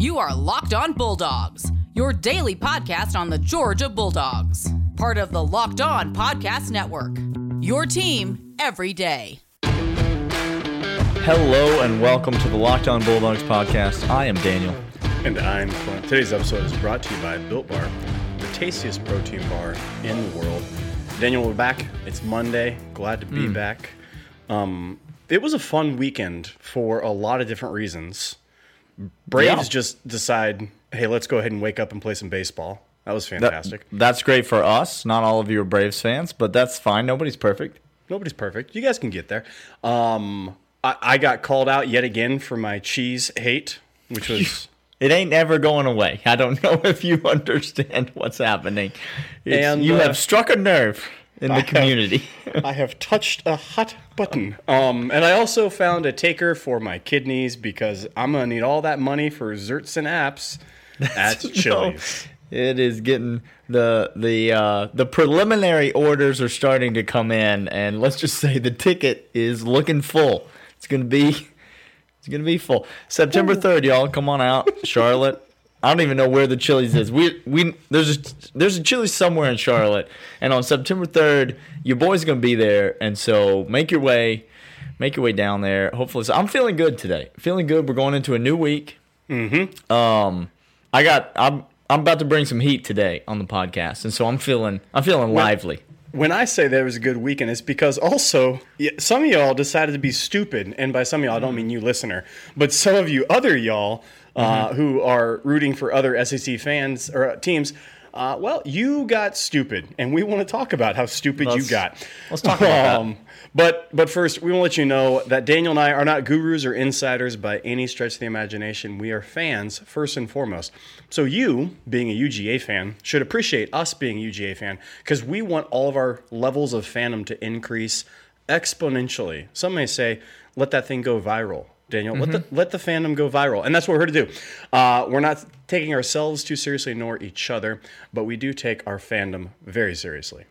You are Locked On Bulldogs, your daily podcast on the Georgia Bulldogs, part of the Locked On Podcast Network. Your team every day. Hello and welcome to the Locked On Bulldogs podcast. I am Daniel. And I'm Clint. Today's episode is brought to you by Built Bar, the tastiest protein bar in the world. Daniel, we're back. It's Monday. Glad to be Hmm. back. Um, it was a fun weekend for a lot of different reasons. Braves Yeah. just decide, hey, let's go ahead and wake up and play some baseball. That was That- fantastic. that's great for us. Not all of you are Braves fans, but that's fine. Nobody's perfect. Nobody's perfect. You guys can get there. Um, I, I got called out yet again for my cheese hate, which was. It ain't ever going away. I don't know if you understand what's happening. It's- And, you uh, have struck a nerve in the have- community. I have touched a hot button. Um, and I also found a taker for my kidneys because I'm gonna need all that money for zerts and apps at Chili's. It is getting the the uh, the preliminary orders are starting to come in, and let's just say the ticket is looking full. It's gonna be it's gonna be full. September third, y'all, come on out, Charlotte. I don't even know where the Chili's is. We we there's a there's a Chili's somewhere in Charlotte, and on September third, your boy's gonna be there, and so make your way, make your way down there. Hopefully, so I'm feeling good today. Feeling good. We're going into a new week. Hmm. Um, I got I'm I'm about to bring some heat today on the podcast, and so I'm feeling I'm feeling lively. When I say there was a good weekend, it's because also some of y'all decided to be stupid, and by some of y'all, I don't mean you, listener, but some of you other y'all uh, who are rooting for other SEC fans or uh, teams. Uh, well, you got stupid, and we want to talk about how stupid you Let's- got. let's talk about that. But but first, we want to let you know that Daniel and I are not gurus or insiders by any stretch of the imagination. We are fans first and foremost. So you, being a UGA fan, should appreciate us being a UGA fan because we want all of our levels of fandom to increase exponentially. Some may say, "Let that thing go viral." Daniel, let the let the fandom go viral, and that's what we're here to do. Uh, we're not taking ourselves too seriously, nor each other, but we do take our fandom very seriously.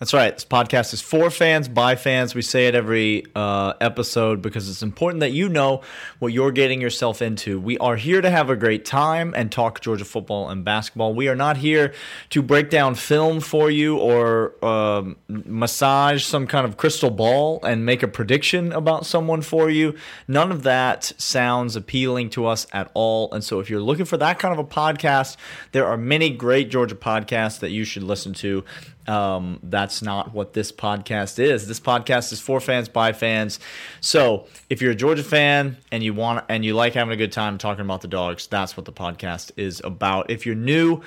That's right. This podcast is for fans, by fans. We say it every uh, episode because it's important that you know what you're getting yourself into. We are here to have a great time and talk Georgia football and basketball. We are not here to break down film for you or um, massage some kind of crystal ball and make a prediction about someone for you. None of that sounds appealing to us at all. And so if you're looking for that kind of a podcast, there are many great Georgia podcasts that you should listen to um, that's not what this podcast is. This podcast is for fans by fans. So if you're a Georgia fan and you want and you like having a good time talking about the dogs, that's what the podcast is about. If you're new,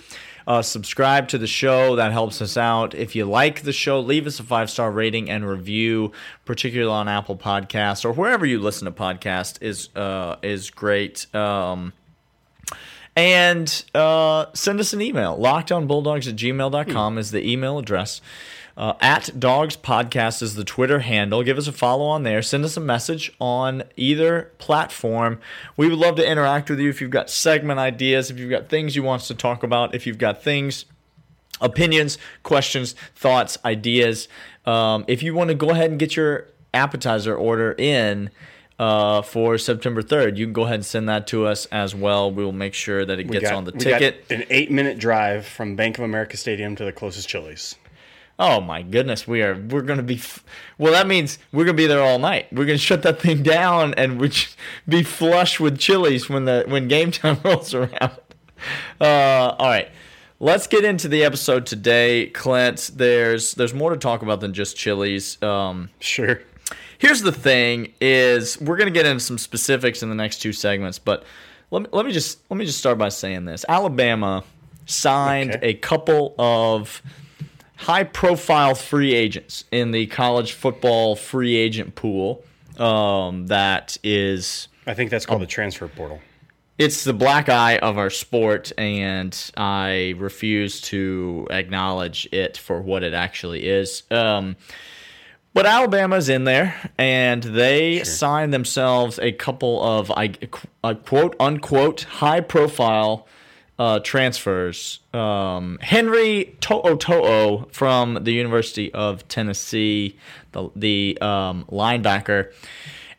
uh, subscribe to the show. That helps us out. If you like the show, leave us a five star rating and review, particularly on Apple Podcasts or wherever you listen to podcasts is uh, is great. Um, and uh, send us an email. Lockedonbulldogs at gmail.com is the email address. Uh, at Dogs Podcast is the Twitter handle. Give us a follow on there. Send us a message on either platform. We would love to interact with you if you've got segment ideas, if you've got things you want us to talk about, if you've got things opinions, questions, thoughts, ideas. Um, if you want to go ahead and get your appetizer order in uh, for September 3rd, you can go ahead and send that to us as well. We will make sure that it gets got- on the we got ticket. an eight minute drive from Bank of America Stadium to the closest Chili's. Oh my goodness, we are we're gonna be f- well. That means we're gonna be there all night. We're gonna shut that thing down and we be flush with chilies when the when game time rolls around. Uh, all right, let's get into the episode today, Clint. There's there's more to talk about than just chilies. Um, Sure. Here's the thing: is we're gonna get into some specifics in the next two segments, but let me let me just let me just start by saying this: Alabama signed Okay. a couple of high profile free agents in the college football free agent pool um, that is I think that's called the transfer portal. it's the black eye of our sport and i refuse to acknowledge it for what it actually is um, but alabama's in there and they signed themselves a couple of I, uh, quote unquote high profile uh, transfers. Um, Henry To'o from the University of Tennessee, the, the um, linebacker,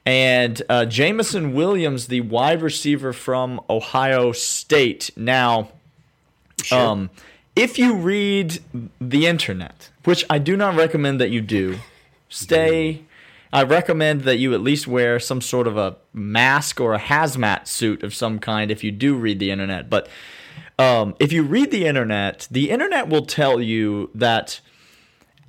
and uh, Jameson Williams, the wide receiver from Ohio State. Now, um, if you read the internet, which I do not recommend that you do, stay. I recommend that you at least wear some sort of a mask or a hazmat suit of some kind if you do read the internet. But um, if you read the internet, the internet will tell you that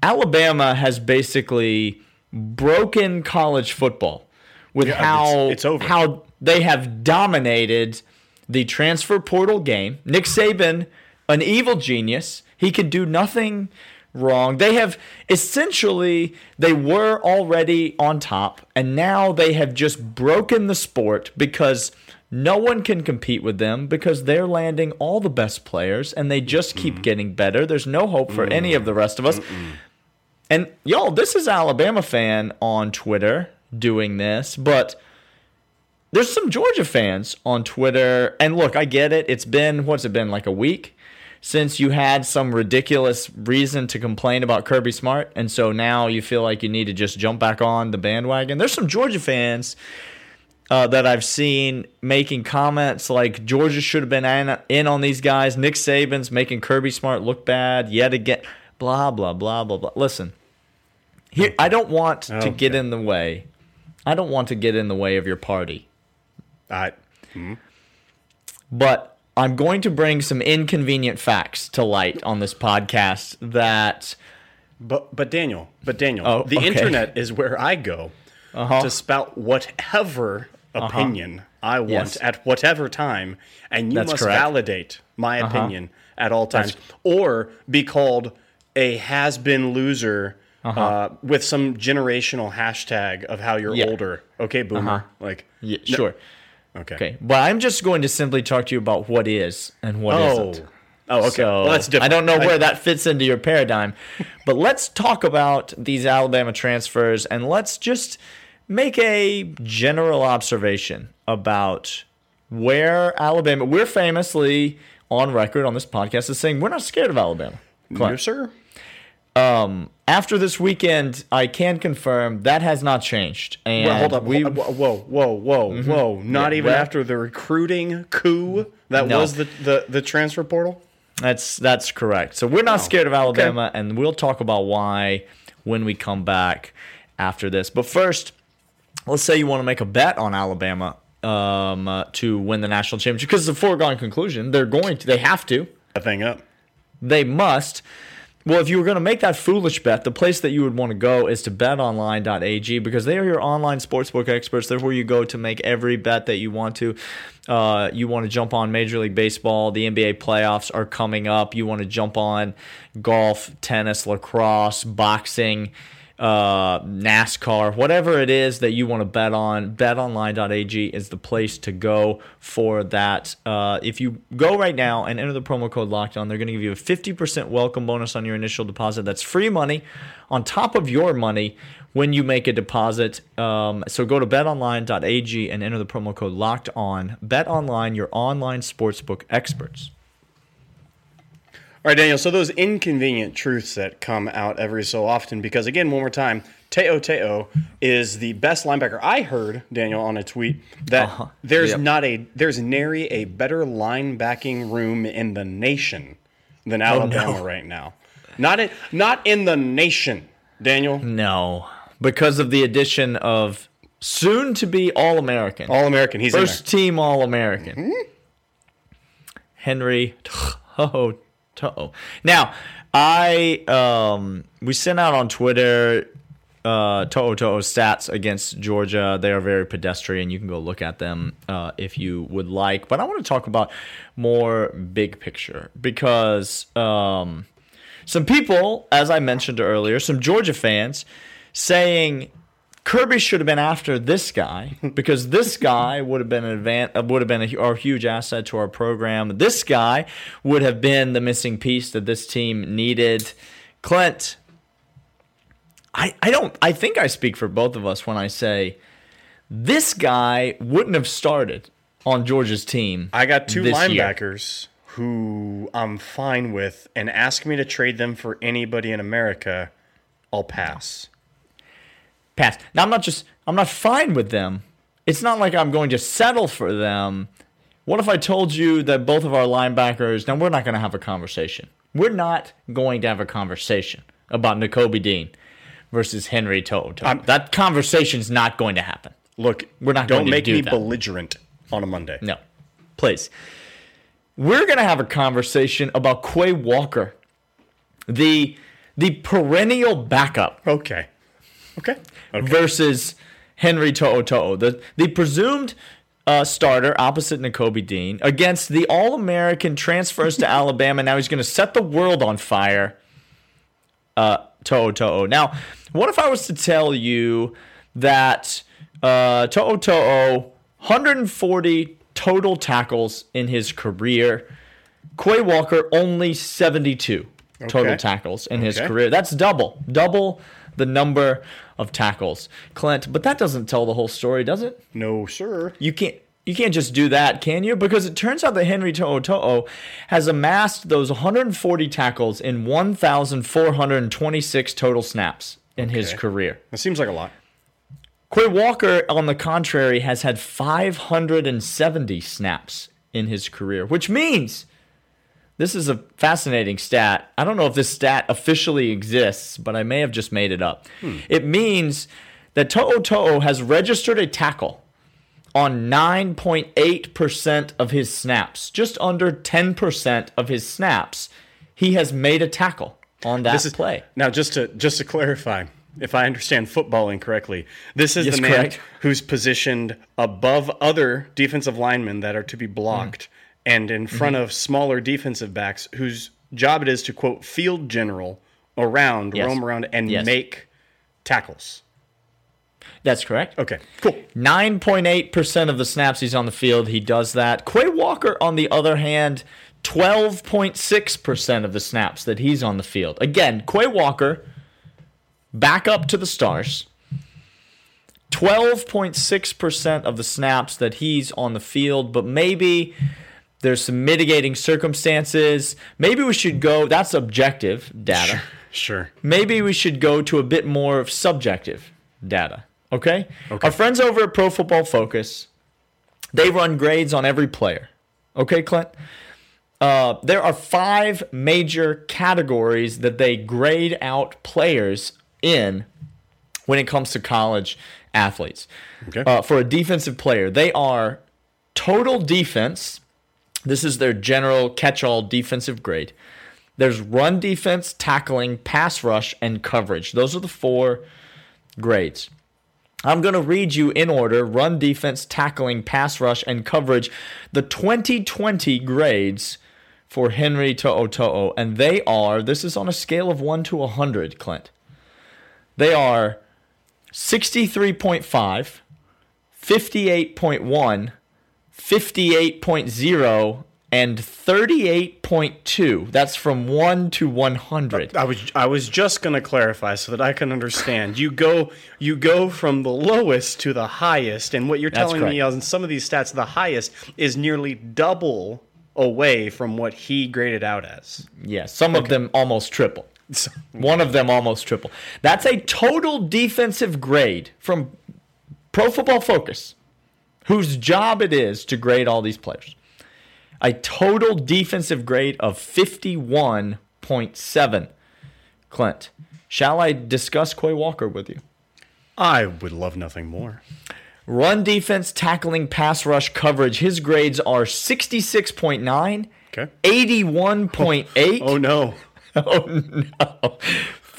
Alabama has basically broken college football with Yeah, how it's- it's over. how they have dominated the transfer portal game. Nick Saban, an evil genius, he can do nothing wrong. They have essentially they were already on top and now they have just broken the sport because no one can compete with them because they're landing all the best players and they just keep getting better. There's no hope for any of the rest of us. And y'all, this is Alabama fan on Twitter doing this, but there's some Georgia fans on Twitter. And look, I get it. It's been what's it been like a week since you had some ridiculous reason to complain about Kirby Smart, and so now you feel like you need to just jump back on the bandwagon. There's some Georgia fans uh, that I've seen making comments like Georgia should have been in, in on these guys. Nick Saban's making Kirby Smart look bad yet again. Blah blah blah blah blah. Listen, here I don't want to get in the way. I don't want to get in the way of your party, I, but I'm going to bring some inconvenient facts to light on this podcast that but but Daniel, but Daniel, Oh, the okay. internet is where I go Uh-huh. to spout whatever opinion I want Yes. at whatever time, and you That's must correct. Uh-huh. validate my opinion at all times, or be called a has-been loser. uh with some generational hashtag of how you're Uh-huh. Yeah. older. Okay, boomer. Like, yeah, no- sure. Okay. Okay, but I'm just going to simply talk to you about what is and what Oh. not Oh, okay. So well, that's different. I don't know I- where that fits into your paradigm, but let's talk about these Alabama transfers and let's just make a general observation about where Alabama. We're famously on record on this podcast as saying we're not scared of Alabama. No, sir. Um, After this weekend, I can confirm that has not changed. And Well, hold up. we whoa, whoa, whoa, whoa, whoa. Not Yeah, even well- after the recruiting coup that No. was the, the, the transfer portal? That's that's correct. So we're not scared of Alabama, and we'll talk about why when we come back after this. But first, let's say you want to make a bet on Alabama um, uh, to win the national championship because it's a foregone conclusion. They're going to. They have to. That thing up. They must. Well, if you were going to make that foolish bet, the place that you would want to go is to betonline.ag because they are your online sportsbook experts. They're where you go to make every bet that you want to. Uh, you want to jump on Major League Baseball, the NBA playoffs are coming up. You want to jump on golf, tennis, lacrosse, boxing, uh, NASCAR, whatever it is that you want to bet on, betonline.ag is the place to go for that. Uh, if you go right now and enter the promo code locked on, they're going to give you a 50% welcome bonus on your initial deposit. That's free money on top of your money when you make a deposit. Um, so go to betonline.ag and enter the promo code locked on. Bet online, your online sportsbook experts. All right, Daniel. So those inconvenient truths that come out every so often, because again, one more time, To'o To'o is the best linebacker. I heard Daniel on a tweet that uh-huh. there's Yep. not a there's nary a better linebacking room in the nation than Oh, Alabama right now. Not in not in the nation, Daniel. No, because of the addition of soon to be All American. All American. He's in First team All American. Mm-hmm. Henry To'o To'o. Now, I um we sent out on Twitter uh To'o To'o stats against Georgia. They are very pedestrian. You can go look at them uh, if you would like. But I want to talk about more big picture because um some people, as I mentioned earlier, some Georgia fans saying Kirby should have been after this guy because this guy would have been an advan- uh, would have been a, our huge asset to our program. This guy would have been the missing piece that this team needed. Clint, I, I don't I think I speak for both of us when I say this guy wouldn't have started on Georgia's team. I got two this year. linebackers who I'm fine with, and ask me to trade them for anybody in America, I'll pass. Pass. Now I'm not just I'm not fine with them. It's not like I'm going to settle for them. What if I told you that both of our linebackers? Now we're not going to have a conversation. We're not going to have a conversation about Nakobe Dean versus Henry Toto. I'm- that conversation's not going to happen. Look, We're not Don't going to make do me that. belligerent on a Monday. No, please. We're going to have a conversation about Quay Walker, the the perennial backup Okay. Okay. Okay. versus Henry To'o the the presumed uh, starter opposite Nakobe Dean against the All American transfers to Alabama. Now he's going to set the world on fire. Uh, To'o To'o. Now, what if I was to tell you that uh, To'o To'o 140 total tackles in his career, Quay Walker only 72 total Okay. tackles in his career. That's double, double the number of tackles, Clint. But that doesn't tell the whole story, does it? No, sir. You can't. You can't just do that, can you? Because it turns out that Henry To'o To'o has amassed those 140 tackles in 1,426 total snaps in his career. That seems like a lot. Quay Walker, on the contrary, has had 570 snaps in his career, which means this is a fascinating stat. I don't know if this stat officially exists, but I may have just made it up. Hmm. It means that To'o To'o has registered a tackle on 9.8% of his snaps, just under 10% of his snaps. He has made a tackle on that This is play. Now, just to just to clarify, if I understand footballing correctly, this is Yes, the man correct. who's positioned above other defensive linemen that are to be blocked, and in front Mm-hmm. of smaller defensive backs whose job it is to quote field general around, Yes. roam around, and Yes. make tackles. That's correct. Okay, cool. 9.8% of the snaps he's on the field, he does that. Quay Walker, on the other hand, 12.6% of the snaps that he's on the field. Again, Quay Walker, back up to the stars. 12.6% of the snaps that he's on the field, but maybe there's some mitigating circumstances. Maybe we should go, that's objective data Sure. sure. maybe we should go to a bit more of subjective data. Okay? Our friends over at Pro Football Focus, they run grades on every player. Okay, Clint? Uh, there are five major categories that they grade out players in when it comes to college athletes. Okay. Uh, for a defensive player, they are total defense. This is their general catch all defensive grade. There's run defense, tackling, pass rush, and coverage. Those are the four grades. I'm going to read you in order run defense, tackling, pass rush, and coverage, the 2020 grades for Henry To'o And they are, this is on a scale of 1 to 100, Clint. They are 63.5, 58.1, 58.0, and 38.2. That's from 1 to 100. I was I was just gonna clarify so that I can understand. You go you go from the lowest to the highest, and what you're That's telling me correct. on some of these stats, the highest is nearly double away from what he graded out as. Yeah, some of them almost triple. One of them almost triple. That's a total defensive grade from Pro Football Focus, whose job it is to grade all these players. A total defensive grade of 51.7. Clint, shall I discuss Quay Walker with you? I would love nothing more. Run defense, tackling, pass rush coverage. His grades are 66.9, Okay. 81.8. Oh no. Oh no.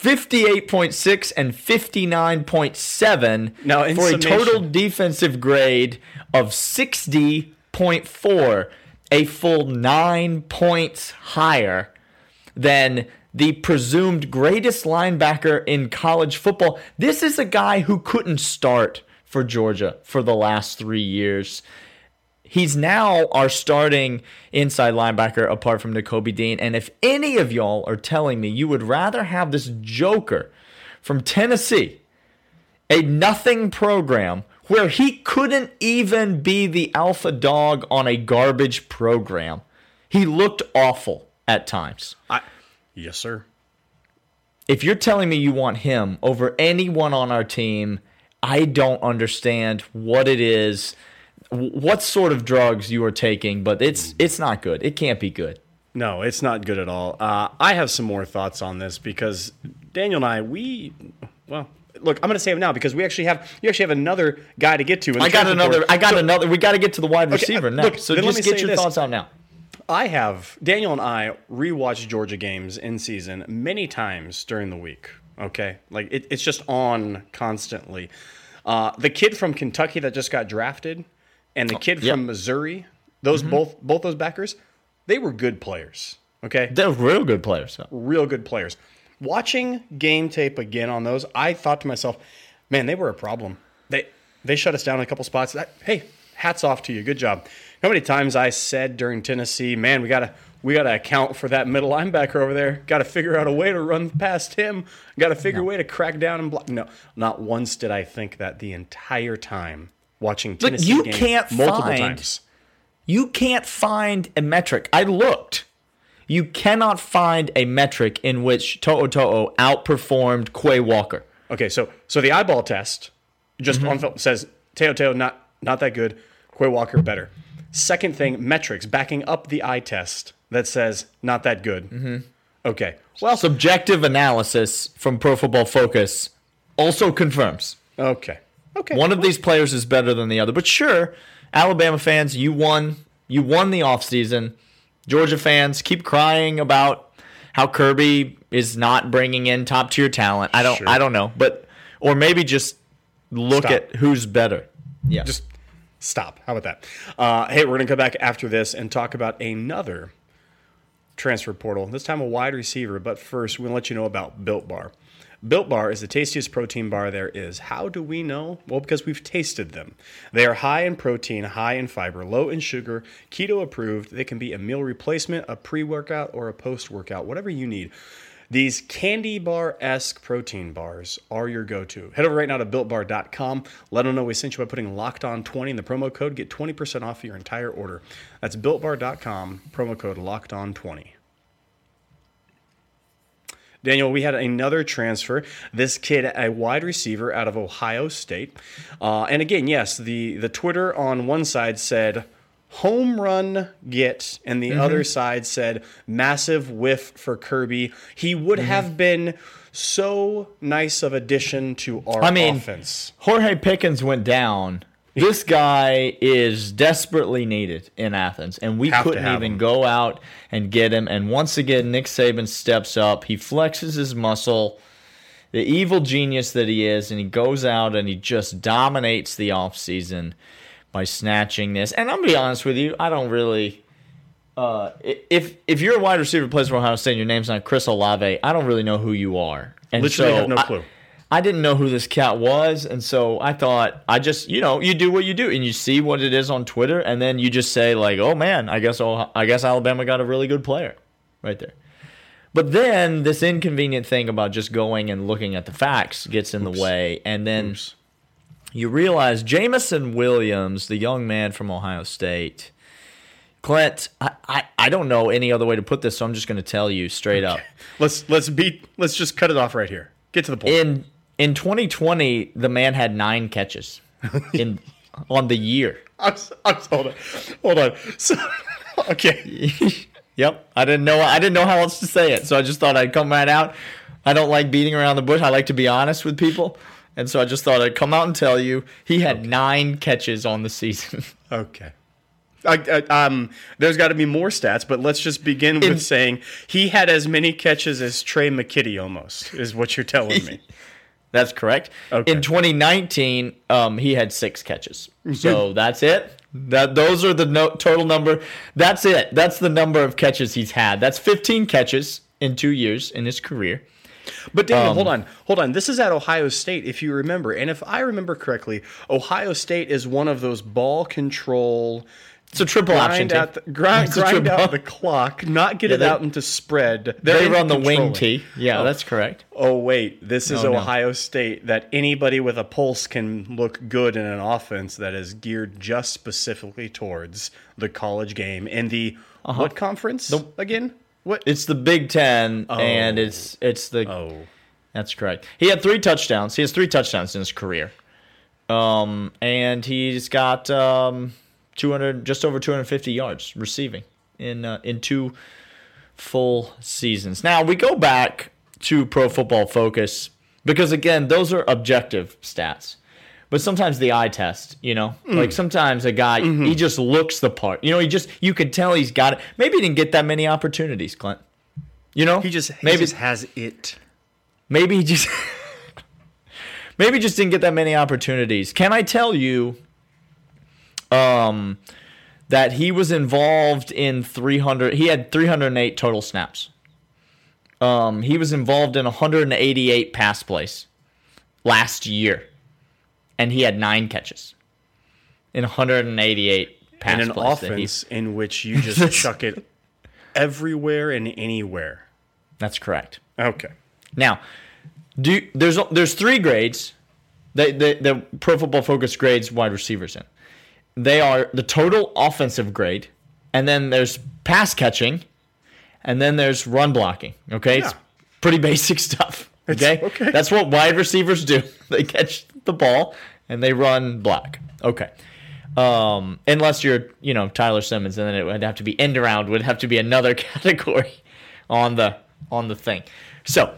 58.6 and 59.7 Now, for a total defensive grade of 60.4, a full 9 points higher than the presumed greatest linebacker in college football. This is a guy who couldn't start for Georgia for the last 3 years. He's now our starting inside linebacker apart from Nakobe Dean. And if any of y'all are telling me you would rather have this joker from Tennessee, a nothing program where he couldn't even be the alpha dog on a garbage program, he looked awful at times. I Yes, sir. If you're telling me you want him over anyone on our team, I don't understand what it is, what sort of drugs you are taking, but it's it's not good. It can't be good. No, it's not good at all. Uh, I have some more thoughts on this because Daniel and I, we, well, look, I'm going to say them now because we actually have you actually have another guy to get to. I got another. portal. I got So- another. We got to get to the wide receiver uh, now. look, so let just me get your this. thoughts out now. I have Daniel and I rewatched Georgia games in season many times during the week. Okay, like it, it's just on constantly. Uh, the kid from Kentucky that just got drafted, and the kid yep. Mm-hmm. from Missouri, those both both those backers, they were good players. Okay, They're real good players. So. real good players. Watching game tape again on those, I thought to myself, man, they were a problem. They they shut us down in a couple spots. That, hey, hats off to you. Good job. How many times I said during Tennessee, man, we gotta we gotta account for that middle linebacker over there. Got to figure out a way to run past him. Got to figure a way to crack down and block. No, not once did I think that the entire time watching Tennessee you can't multiple find- times. You can't find a metric. I looked. You cannot find a metric in which To'o To'o outperformed Quay Walker. Okay, so so the eyeball test just on film says To'o To'o not not that good, Quay Walker better. Second thing, metrics backing up the eye test that says not that good. Mm-hmm. Okay, well, Subjective analysis from Pro Football Focus also confirms okay, okay. one of these players is better than the other. But sure, Alabama fans, you won. You won the offseason. Georgia fans keep crying about how Kirby is not bringing in top tier talent. I don't. Sure. I don't know, but or maybe just look Stop. at who's better. Yeah. just stop. How about that? Uh, hey, we're gonna come back after this and talk about another transfer portal. This time a wide receiver, but first we're gonna let you know about Built Bar. Built Bar is the tastiest protein bar there is. How do we know? Well, because we've tasted them. They are high in protein, high in fiber, low in sugar, keto approved. They can be a meal replacement, a pre workout, or a post workout, whatever you need. These candy bar esque protein bars are your go to. Head over right now to builtbar.com. Let them know we sent you by putting locked on 20 in the promo code. Get 20% off your entire order. That's builtbar.com, promo code locked on 20. Daniel, we had another transfer. This kid, a wide receiver out of Ohio State. Uh, and again, yes, the, the Twitter on one side said home run get, and the other side said massive whiff for Kirby. He would have been so nice of addition to our I mean, offense. George Pickens went down. This guy is desperately needed in Athens, and we Have couldn't even him. go out and get him. And once again, Nick Saban steps up. He flexes his muscle, the evil genius that he is, and he goes out and he just dominates the offseason by snatching this. And I'm gonna be honest with you, I don't really. Uh, if if you're a wide receiver plays for Ohio State, and your name's not Chris Olave. I don't really know who you are. And Literally so have no clue. I didn't know who this cat was, and so I thought I just, you know, you do what you do, and you see what it is on Twitter, and then you just say like, "Oh man, I guess I guess Alabama got a really good player, right there." But then this inconvenient thing about just going and looking at the facts gets in the way, and then Oops. you realize Jameson Williams, the young man from Ohio State. Clint, I, I, I don't know any other way to put this, so I'm just going to tell you straight up. Let's let's beat let's just cut it off right here. Get to the point. in in 2020 the man had nine catches in on the year I'm, I'm, hold on, hold on. So, okay, yep i didn't know i didn't know how else to say it so i just thought i'd come right out i don't like beating around the bush i like to be honest with people and so i just thought i'd come out and tell you he had nine catches on the season okay. I, I, um, there's got to be more stats, but let's just begin with In- saying he had as many catches as Trey McKitty, almost is what you're telling me. That's correct. Okay. in 2019 um, he had six catches. So that's it. That those are the no, total number that's it. That's the number of catches he's had. That's 15 catches in two years in his career. But Daniel, Um, hold on, hold on. This is at Ohio State, if you remember, and if I remember correctly, Ohio State is one of those ball control. It's a triple option. Grind team. out, the, grind, grind out the clock, not get Yeah, it they- out into spread. They They're run the wing tee. Yeah, Oh. that's correct. Oh wait, this is No, no. Ohio State that anybody with a pulse can look good in an offense that is geared just specifically towards the college game and the what conference again? What? It's the Big Ten, and it's it's the oh, that's correct. He had three touchdowns. He has three touchdowns in his career. Um, and he's got um, 200, just over 250 yards receiving in uh, in two full seasons. Now we go back to Pro Football Focus because again, those are objective stats. But sometimes the eye test, you know, Mm. like sometimes a guy Mm-hmm. he just looks the part. You know, he just you could tell he's got it. Maybe he didn't get that many opportunities, Clint. You know, He just maybe he just has it. maybe he just maybe he just didn't get that many opportunities. Can I tell you um that he was involved in 300 he had 308 total snaps. Um he was involved in 188 pass plays last year and he had 9 catches in 188 pass in an plays that he- offense in which you just chuck it everywhere and anywhere. That's correct. Okay. Now, do there's there's three grades that the, the Pro Football Focus grades wide receivers in. They are the total offensive grade, and then there's pass catching, and then there's run blocking. Okay, it's pretty basic stuff. Okay, okay. that's what wide receivers do. They catch the ball and they run block. Okay. Um, unless you're, you know, Tyler Simmons, and then it would have to be end around would have to be another category on the on the thing. So,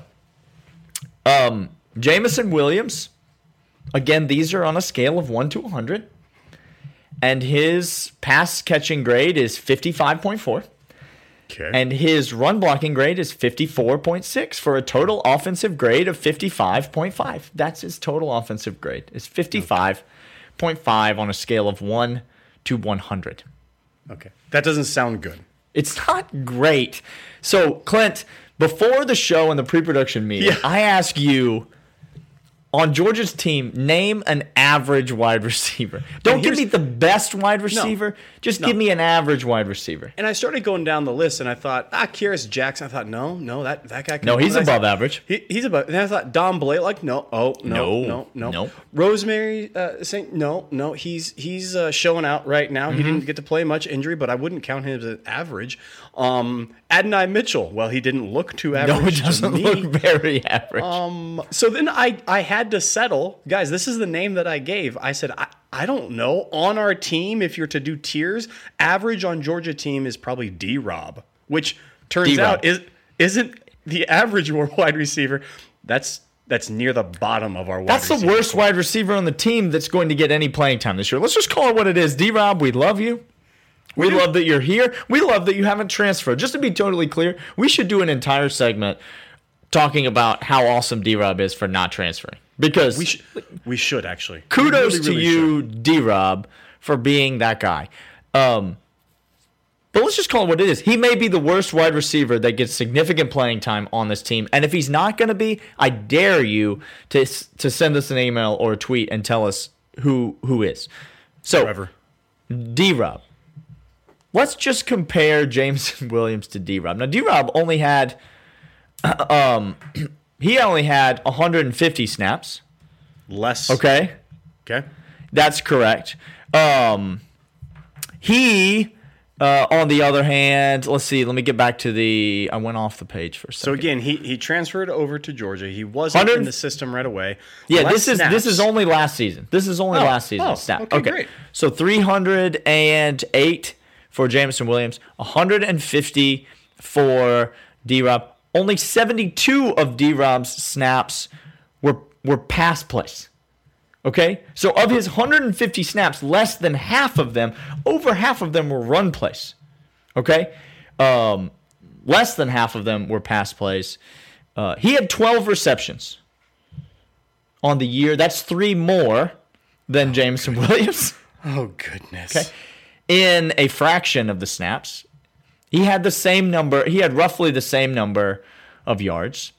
um, Jameson Williams, again, these are on a scale of one to 100, and his pass catching grade is 55.4, Okay. and his run blocking grade is 54.6 for a total offensive grade of 55.5. That's his total offensive grade. It's 55.5 on a scale of 1 to 100. okay. That doesn't sound good. It's not great. So, Clint, before the show and the pre-production meeting, Yeah. I ask you on Georgia's team, name an average wide receiver. Don't give me the best wide receiver. Just No. give me an average wide receiver. And I started going down the list, and I thought, ah, Kearis Jackson. I thought, no, no, that that guy. Can No, he's above average. He, he's above. And I thought Don Blaylock. No, oh no, No. no, no, Nope. Rosemy uh, Saint. No, no, he's he's uh, showing out right now. Mm-hmm. He didn't get to play much injury, but I wouldn't count him as an average. Um, Adonai Mitchell. Well, he didn't look too average. No, it doesn't me. look very average. Um, so then I I had to settle, guys. This is the name that I gave. I said I, I don't know on our team if you're to do tiers. Average on Georgia team is probably D Rob, which turns D-Rob. out is isn't the average wide receiver. That's that's near the bottom of our. Wide that's the worst core. wide receiver on the team that's going to get any playing time this year. Let's just call it what it is. D Rob, we love you. We love that you're here. We love that you haven't transferred. Just to be totally clear, we should do an entire segment talking about how awesome D Rob is for not transferring. Because We should we should actually. kudos really, to really you, D Rob, for being that guy. Um, but let's just call it what it is. He may be the worst wide receiver that gets significant playing time on this team. And if he's not going to be, I dare you to to send us an email or a tweet and tell us who who is. So. Forever. D Rob. Let's just compare Jameson Williams to D Rob. Now D Rob only had um he only had 150 snaps. Less. Okay. Okay. That's correct. Um, he, uh, on the other hand, let's see. Let me get back to the. I went off the page for a second. So again, he he transferred over to Georgia. He wasn't 100 in the system right away. yeah, Less this is this is only last season. This is only Oh, last season. oh, stat. okay, great. So 308 for Jameson Williams, 150 for D Rob. Only 72 of D Rob's snaps were were pass plays. Okay? So of his 150 snaps, less than half of them, over half of them were run plays. Okay? Um, less than half of them were pass plays. Uh, he had 12 receptions on the year. That's three more than Jameson Williams Oh goodness. Okay? In a fraction of the snaps. He had the same number. He had roughly the same number of yards.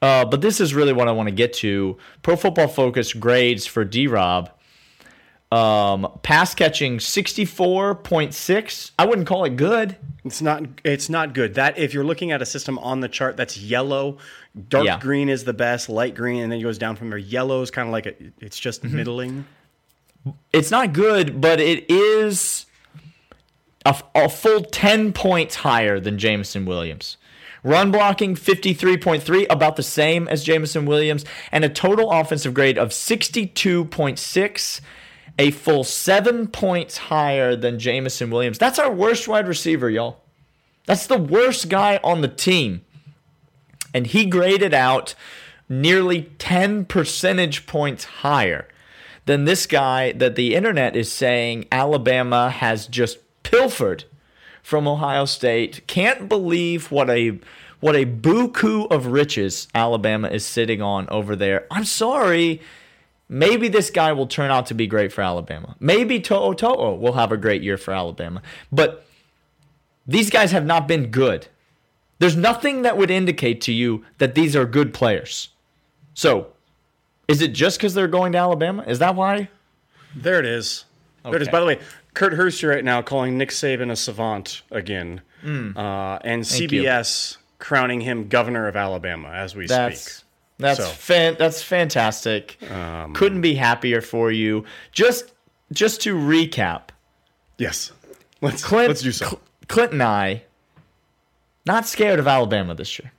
Uh, but this is really what I want to get to. Pro Football Focus grades for D Rob. Um, pass catching 64.6. I wouldn't call it good. It's not. It's not good. That if you're looking at a system on the chart that's yellow, dark Yeah. green is the best, light green, and then it goes down from there. Yellow is kind of like a, it's just Mm-hmm. middling. It's not good, but it is a, a full 10 points higher than Jameson Williams. Run blocking 53.3, about the same as Jameson Williams, and a total offensive grade of 62.6, a full seven points higher than Jameson Williams. That's our worst wide receiver, y'all. That's the worst guy on the team. And he graded out nearly 10 percentage points higher than this guy that the internet is saying Alabama has just pilfered from Ohio State. Can't believe what a what a buku of riches Alabama is sitting on over there. I'm sorry. Maybe this guy will turn out to be great for Alabama. Maybe To'o To'o will have a great year for Alabama. But these guys have not been good. There's nothing that would indicate to you that these are good players. So, is it just because they're going to Alabama? Is that why? There it is. There it is. By the way, Kirk Herbstreit right now calling Nick Saban a savant again, uh, and. Thank you. CBS crowning him governor of Alabama as we That's speak. that's So- Um, fan, that's fantastic. Couldn't be happier for you. Just just to recap, Yes, let's Clint, let's do so. Cl- Clint and I not scared of Alabama this year.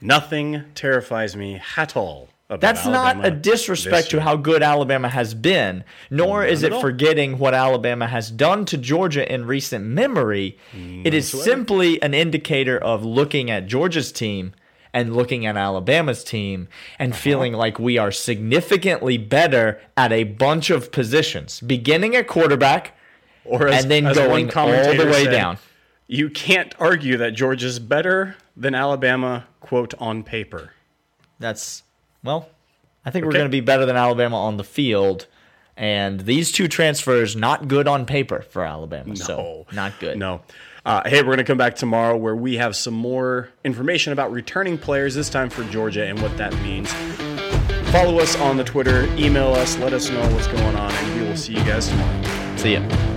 Nothing terrifies me at all. That's Alabama not a disrespect to how good Alabama has been, nor is it forgetting what Alabama has done to Georgia in recent memory. It is simply an indicator of looking at Georgia's team and looking at Alabama's team and Uh-huh. feeling like we are significantly better at a bunch of positions, beginning at quarterback or as, and then going all the way said, down. You can't argue that Georgia's better than Alabama, quote on paper. That's well, I think we're going to be better than Alabama on the field. And these two transfers not good on paper for Alabama. So not good. No. Uh, hey, we're going to come back tomorrow where we have some more information about returning players, this time for Georgia and what that means. Follow us on the Twitter, email us, let us know what's going on, and we will see you guys tomorrow. See ya.